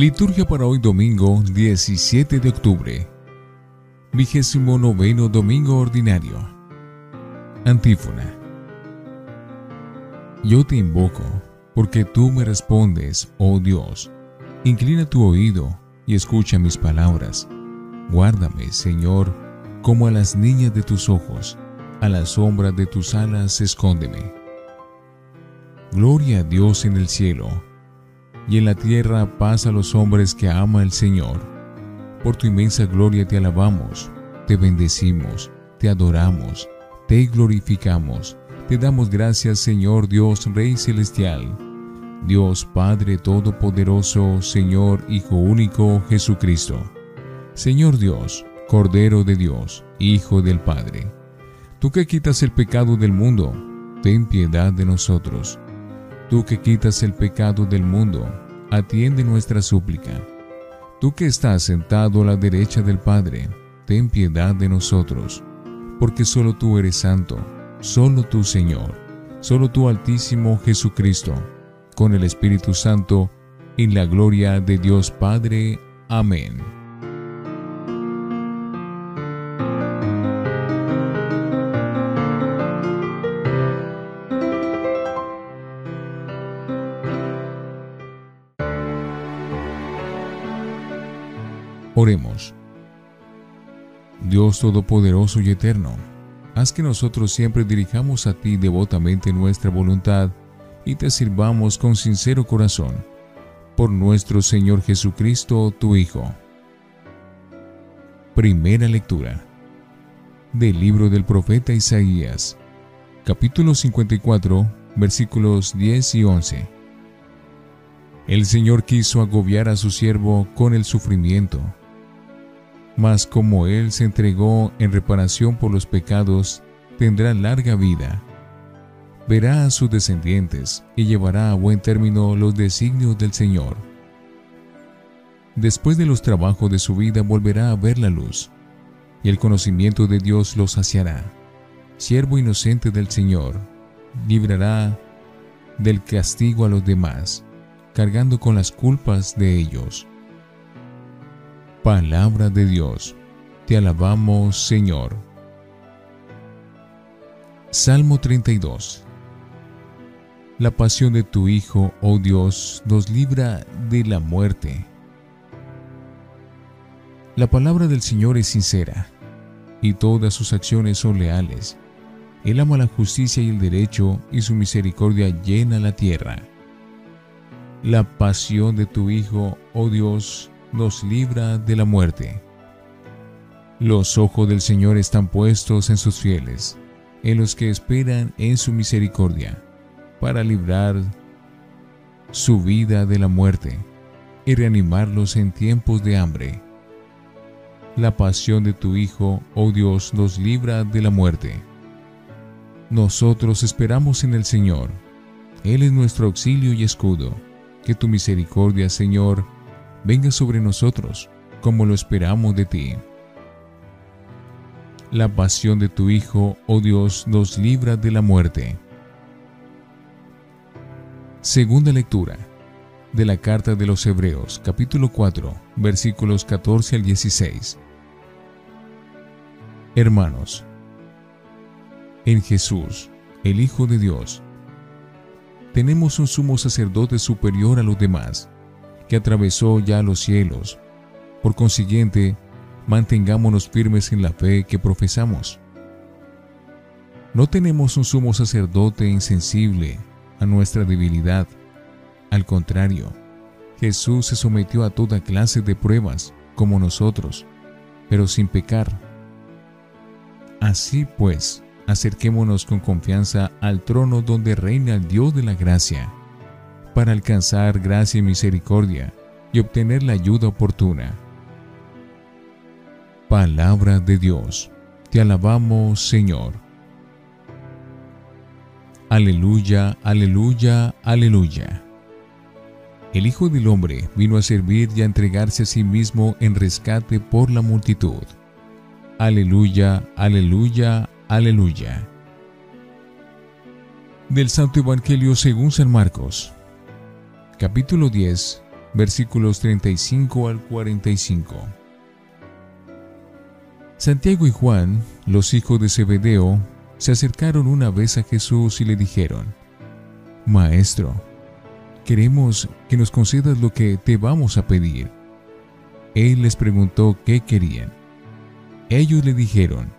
Liturgia para hoy domingo 17 de octubre. Vigésimo noveno domingo ordinario. Antífona. Yo te invoco, porque tú me respondes, oh Dios. Inclina tu oído y escucha mis palabras. Guárdame, Señor, como a las niñas de tus ojos, a la sombra de tus alas escóndeme. Gloria a Dios en el cielo y en la tierra paz a los hombres que ama el Señor. Por tu inmensa gloria te alabamos, te bendecimos, te adoramos, te glorificamos, te damos gracias Señor Dios Rey Celestial, Dios Padre Todopoderoso, Señor Hijo Único Jesucristo. Señor Dios, Cordero de Dios, Hijo del Padre, tú que quitas el pecado del mundo, ten piedad de nosotros. Tú que quitas el pecado del mundo, atiende nuestra súplica. Tú que estás sentado a la derecha del Padre, ten piedad de nosotros, porque solo tú eres santo, solo tú Señor, solo tú Altísimo Jesucristo, con el Espíritu Santo, en la gloria de Dios Padre. Amén. Oremos. Dios Todopoderoso y Eterno, haz que nosotros siempre dirijamos a ti devotamente nuestra voluntad y te sirvamos con sincero corazón, por nuestro Señor Jesucristo, tu Hijo. Primera lectura del libro del profeta Isaías, capítulo 54, versículos 10 y 11. El Señor quiso agobiar a su siervo con el sufrimiento mas como Él se entregó en reparación por los pecados, tendrá larga vida. Verá a sus descendientes y llevará a buen término los designios del Señor. Después de los trabajos de su vida volverá a ver la luz, y el conocimiento de Dios los saciará. Siervo inocente del Señor, librará del castigo a los demás, cargando con las culpas de ellos. Palabra de Dios. Te alabamos, Señor. Salmo 32. La pasión de tu Hijo, oh Dios, nos libra de la muerte. La palabra del Señor es sincera, y todas sus acciones son leales. Él ama la justicia y el derecho, y su misericordia llena la tierra. La pasión de tu Hijo, oh Dios, nos libra de la muerte. Los ojos del Señor están puestos en sus fieles, en los que esperan en su misericordia, para librar su vida de la muerte y reanimarlos en tiempos de hambre. La pasión de tu Hijo, oh Dios, nos libra de la muerte. Nosotros esperamos en el Señor. Él es nuestro auxilio y escudo. Que tu misericordia, Señor, venga sobre nosotros, como lo esperamos de ti. La pasión de tu Hijo, oh Dios, nos libra de la muerte. Segunda lectura de la carta de los Hebreos, capítulo 4, versículos 14 al 16. Hermanos, en Jesús, el Hijo de Dios, tenemos un sumo sacerdote superior a los demás que atravesó ya los cielos. Por consiguiente, mantengámonos firmes en la fe que profesamos. No tenemos un sumo sacerdote insensible a nuestra debilidad. Al contrario, Jesús se sometió a toda clase de pruebas, como nosotros, pero sin pecar. Así pues, acerquémonos con confianza al trono donde reina el Dios de la gracia para alcanzar gracia y misericordia y obtener la ayuda oportuna. Palabra de Dios, te alabamos Señor. Aleluya, aleluya, aleluya. El Hijo del Hombre vino a servir y a entregarse a sí mismo en rescate por la multitud. Aleluya, aleluya, aleluya. Del Santo Evangelio según San Marcos capítulo 10, versículos 35 al 45. Santiago y Juan, los hijos de Zebedeo, se acercaron una vez a Jesús y le dijeron, Maestro, queremos que nos concedas lo que te vamos a pedir. Él les preguntó qué querían. Ellos le dijeron,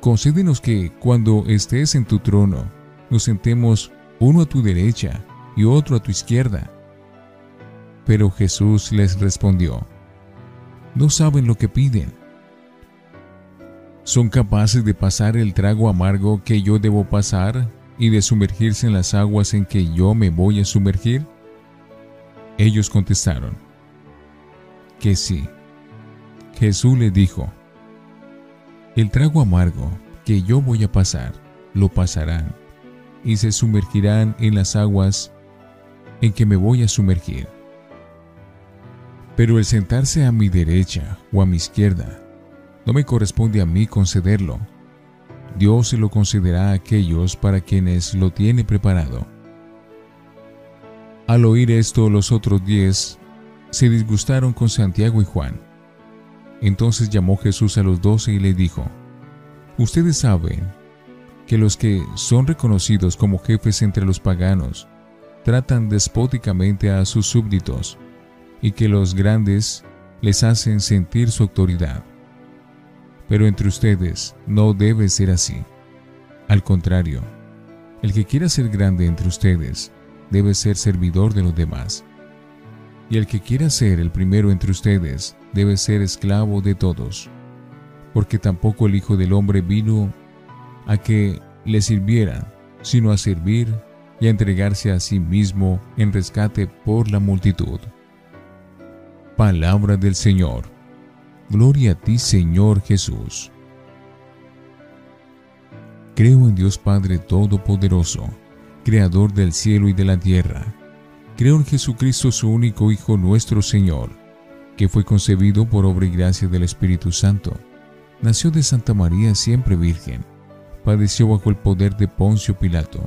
Concédenos que cuando estés en tu trono, nos sentemos uno a tu derecha y otro a tu izquierda. Pero Jesús les respondió, No saben lo que piden. ¿Son capaces de pasar el trago amargo que yo debo pasar y de sumergirse en las aguas en que yo me voy a sumergir? Ellos contestaron, que sí. Jesús les dijo, el trago amargo que yo voy a pasar, lo pasarán, y se sumergirán en las aguas en que me voy a sumergir. Pero el sentarse a mi derecha o a mi izquierda, no me corresponde a mí concederlo. Dios se lo concederá a aquellos para quienes lo tiene preparado. Al oír esto, los otros diez se disgustaron con Santiago y Juan. Entonces llamó Jesús a los doce y le dijo, Ustedes saben que los que son reconocidos como jefes entre los paganos tratan despóticamente a sus súbditos y que los grandes les hacen sentir su autoridad. Pero entre ustedes no debe ser así. Al contrario, el que quiera ser grande entre ustedes debe ser servidor de los demás. Y el que quiera ser el primero entre ustedes debe ser esclavo de todos, porque tampoco el Hijo del Hombre vino a que le sirvieran, sino a servir y a entregarse a sí mismo en rescate por la multitud. Palabra del Señor. Gloria a ti, Señor Jesús. Creo en Dios Padre Todopoderoso, Creador del cielo y de la tierra. Creo en Jesucristo, su único Hijo nuestro Señor que fue concebido por obra y gracia del Espíritu Santo. Nació de Santa María siempre virgen. Padeció bajo el poder de Poncio Pilato.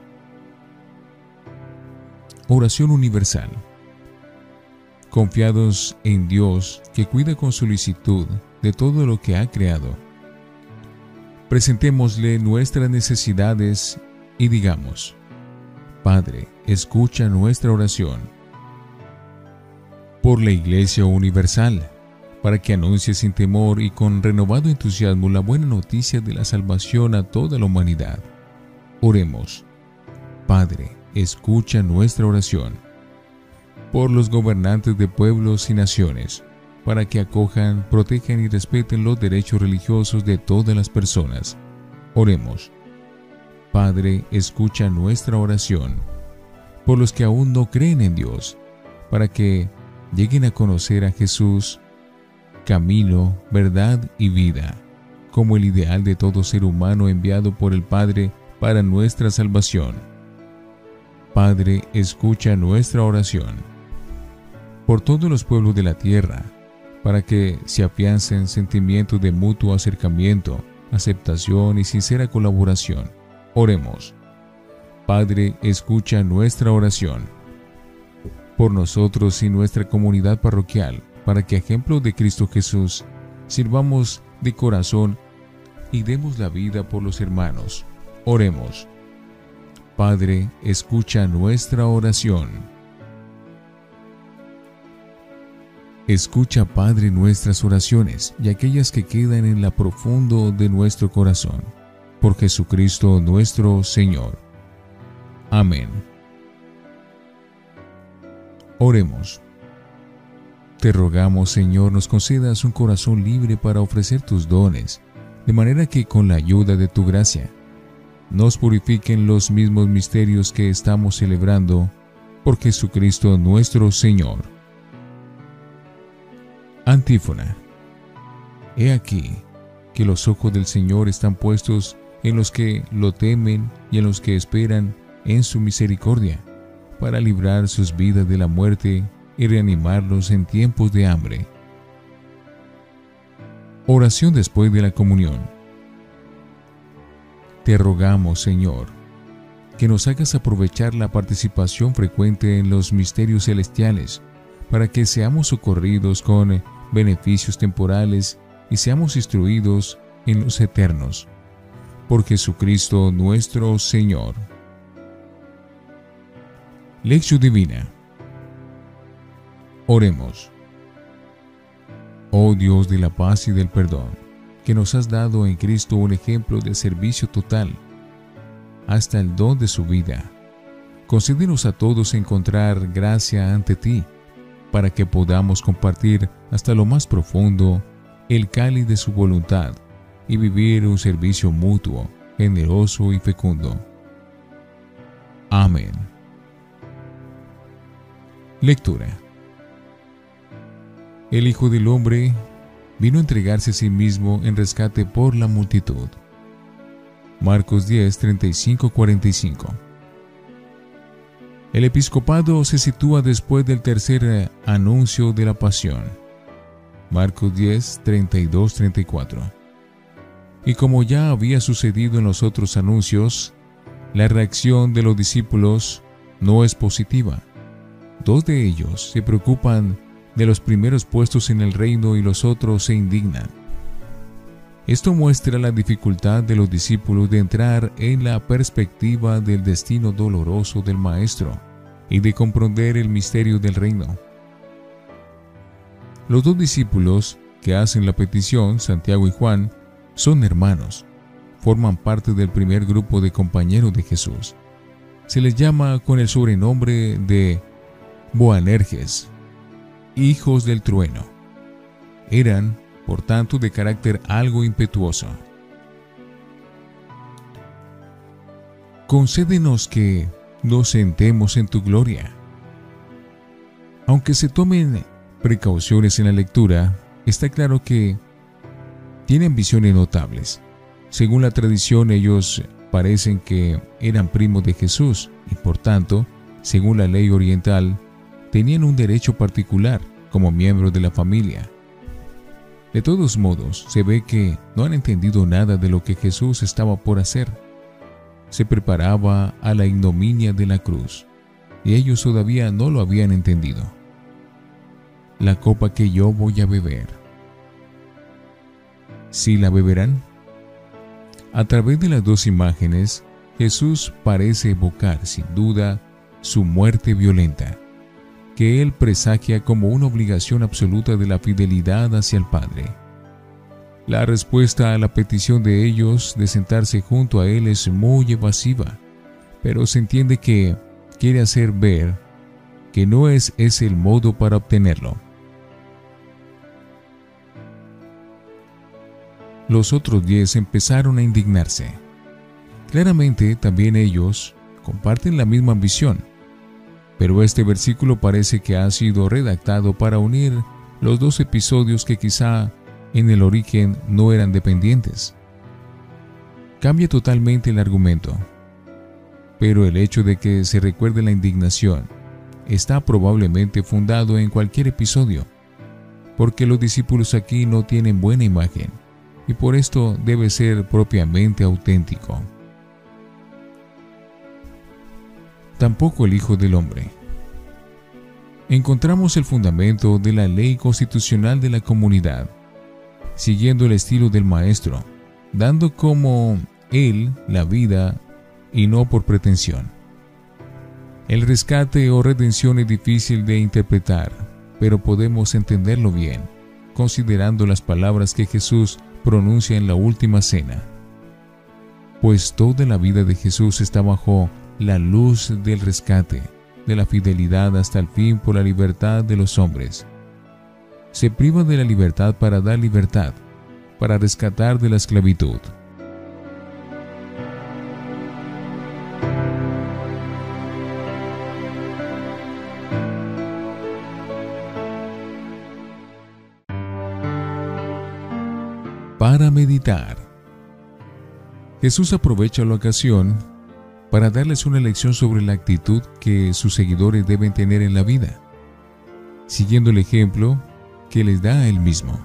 Oración universal. Confiados en Dios que cuida con solicitud de todo lo que ha creado, presentémosle nuestras necesidades y digamos, Padre, escucha nuestra oración por la Iglesia Universal, para que anuncie sin temor y con renovado entusiasmo la buena noticia de la salvación a toda la humanidad. Oremos. Padre, escucha nuestra oración. Por los gobernantes de pueblos y naciones, para que acojan, protejan y respeten los derechos religiosos de todas las personas. Oremos. Padre, escucha nuestra oración. Por los que aún no creen en Dios, para que lleguen a conocer a Jesús, camino, verdad y vida, como el ideal de todo ser humano enviado por el Padre para nuestra salvación. Padre, escucha nuestra oración. Por todos los pueblos de la tierra, para que se afiancen sentimientos de mutuo acercamiento, aceptación y sincera colaboración. Oremos. Padre, escucha nuestra oración por nosotros y nuestra comunidad parroquial, para que, ejemplo de Cristo Jesús, sirvamos de corazón y demos la vida por los hermanos. Oremos. Padre, escucha nuestra oración. Escucha, Padre, nuestras oraciones y aquellas que quedan en la profundo de nuestro corazón. Por Jesucristo nuestro Señor. Amén. Oremos. Te rogamos, Señor, nos concedas un corazón libre para ofrecer tus dones, de manera que con la ayuda de tu gracia nos purifiquen los mismos misterios que estamos celebrando por Jesucristo nuestro Señor. Antífona. He aquí que los ojos del Señor están puestos en los que lo temen y en los que esperan en su misericordia, para librar sus vidas de la muerte y reanimarlos en tiempos de hambre. Oración después de la comunión. Te rogamos, Señor, que nos hagas aprovechar la participación frecuente en los misterios celestiales, para que seamos socorridos con beneficios temporales y seamos instruidos en los eternos. Por Jesucristo nuestro Señor. Lección Divina. Oremos. Oh Dios de la paz y del perdón, que nos has dado en Cristo un ejemplo de servicio total, hasta el don de su vida. Concédenos a todos encontrar gracia ante ti, para que podamos compartir hasta lo más profundo el cáliz de su voluntad y vivir un servicio mutuo, generoso y fecundo. Amén. Lectura. El Hijo del Hombre vino a entregarse a sí mismo en rescate por la multitud. Marcos 10, 35, 45. El episcopado se sitúa después del tercer anuncio de la pasión. Marcos 10, 32, 34. Y como ya había sucedido en los otros anuncios, la reacción de los discípulos no es positiva. Dos de ellos se preocupan de los primeros puestos en el reino y los otros se indignan. Esto muestra la dificultad de los discípulos de entrar en la perspectiva del destino doloroso del Maestro y de comprender el misterio del reino. Los dos discípulos que hacen la petición, Santiago y Juan, son hermanos, forman parte del primer grupo de compañeros de Jesús. Se les llama con el sobrenombre de Boanerges, hijos del trueno. Eran, por tanto, de carácter algo impetuoso. Concédenos que nos sentemos en tu gloria. Aunque se tomen precauciones en la lectura, está claro que tienen visiones notables. Según la tradición, ellos parecen que eran primos de Jesús y por tanto, según la ley oriental, tenían un derecho particular como miembros de la familia. De todos modos, se ve que no han entendido nada de lo que Jesús estaba por hacer. Se preparaba a la ignominia de la cruz, y ellos todavía no lo habían entendido. La copa que yo voy a beber. ¿Sí la beberán? A través de las dos imágenes, Jesús parece evocar sin duda su muerte violenta que él presagia como una obligación absoluta de la fidelidad hacia el Padre. La respuesta a la petición de ellos de sentarse junto a él es muy evasiva, pero se entiende que quiere hacer ver que no es ese el modo para obtenerlo. Los otros diez empezaron a indignarse. Claramente también ellos comparten la misma ambición, pero este versículo parece que ha sido redactado para unir los dos episodios que quizá en el origen no eran dependientes. Cambia totalmente el argumento, pero el hecho de que se recuerde la indignación está probablemente fundado en cualquier episodio, porque los discípulos aquí no tienen buena imagen, y por esto debe ser propiamente auténtico. Tampoco el Hijo del Hombre. Encontramos el fundamento de la ley constitucional de la comunidad, siguiendo el estilo del Maestro, dando como Él la vida y no por pretensión. El rescate o redención es difícil de interpretar, pero podemos entenderlo bien, considerando las palabras que Jesús pronuncia en la última cena. Pues toda la vida de Jesús está bajo la luz del rescate, de la fidelidad hasta el fin por la libertad de los hombres. Se priva de la libertad para dar libertad, para rescatar de la esclavitud. para meditar. Jesús aprovecha la ocasión para darles una lección sobre la actitud que sus seguidores deben tener en la vida, siguiendo el ejemplo que les da él mismo.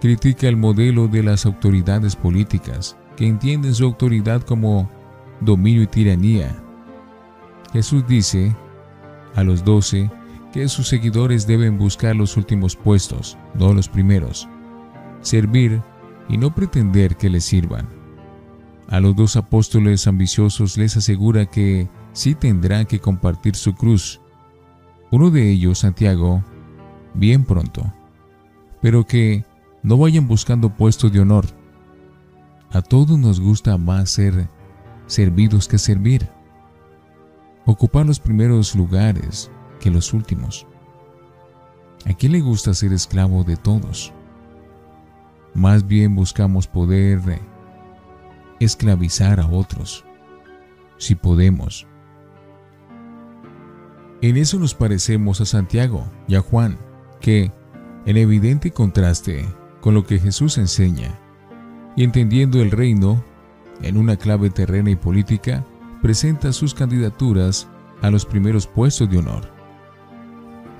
Critica el modelo de las autoridades políticas, que entienden su autoridad como dominio y tiranía. Jesús dice a los doce que sus seguidores deben buscar los últimos puestos, no los primeros, servir y no pretender que les sirvan. A los dos apóstoles ambiciosos les asegura que sí tendrán que compartir su cruz. Uno de ellos, Santiago, bien pronto, pero que no vayan buscando puestos de honor. A todos nos gusta más ser servidos que servir. Ocupar los primeros lugares que los últimos. ¿A quién le gusta ser esclavo de todos? Más bien buscamos poder esclavizar a otros, si podemos. En eso nos parecemos a Santiago y a Juan, que, en evidente contraste con lo que Jesús enseña, y entendiendo el reino en una clave terrena y política, presenta sus candidaturas a los primeros puestos de honor.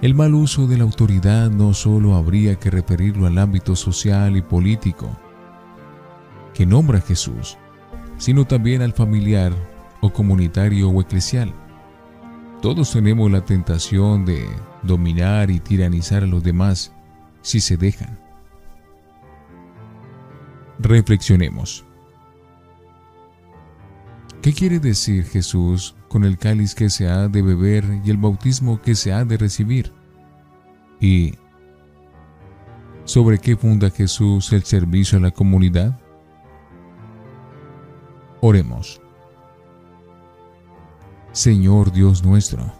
El mal uso de la autoridad no solo habría que referirlo al ámbito social y político que nombra Jesús, sino también al familiar o comunitario o eclesial. Todos tenemos la tentación de dominar y tiranizar a los demás si se dejan. Reflexionemos. ¿Qué quiere decir Jesús con el cáliz que se ha de beber y el bautismo que se ha de recibir? ¿Y sobre qué funda Jesús el servicio a la comunidad? Oremos. Señor Dios nuestro,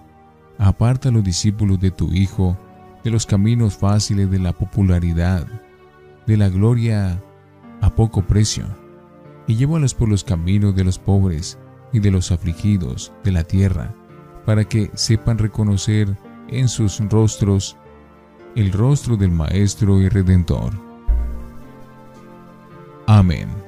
aparta a los discípulos de tu Hijo de los caminos fáciles de la popularidad, de la gloria a poco precio, y llévalos por los caminos de los pobres y de los afligidos de la tierra, para que sepan reconocer en sus rostros el rostro del Maestro y Redentor. Amén.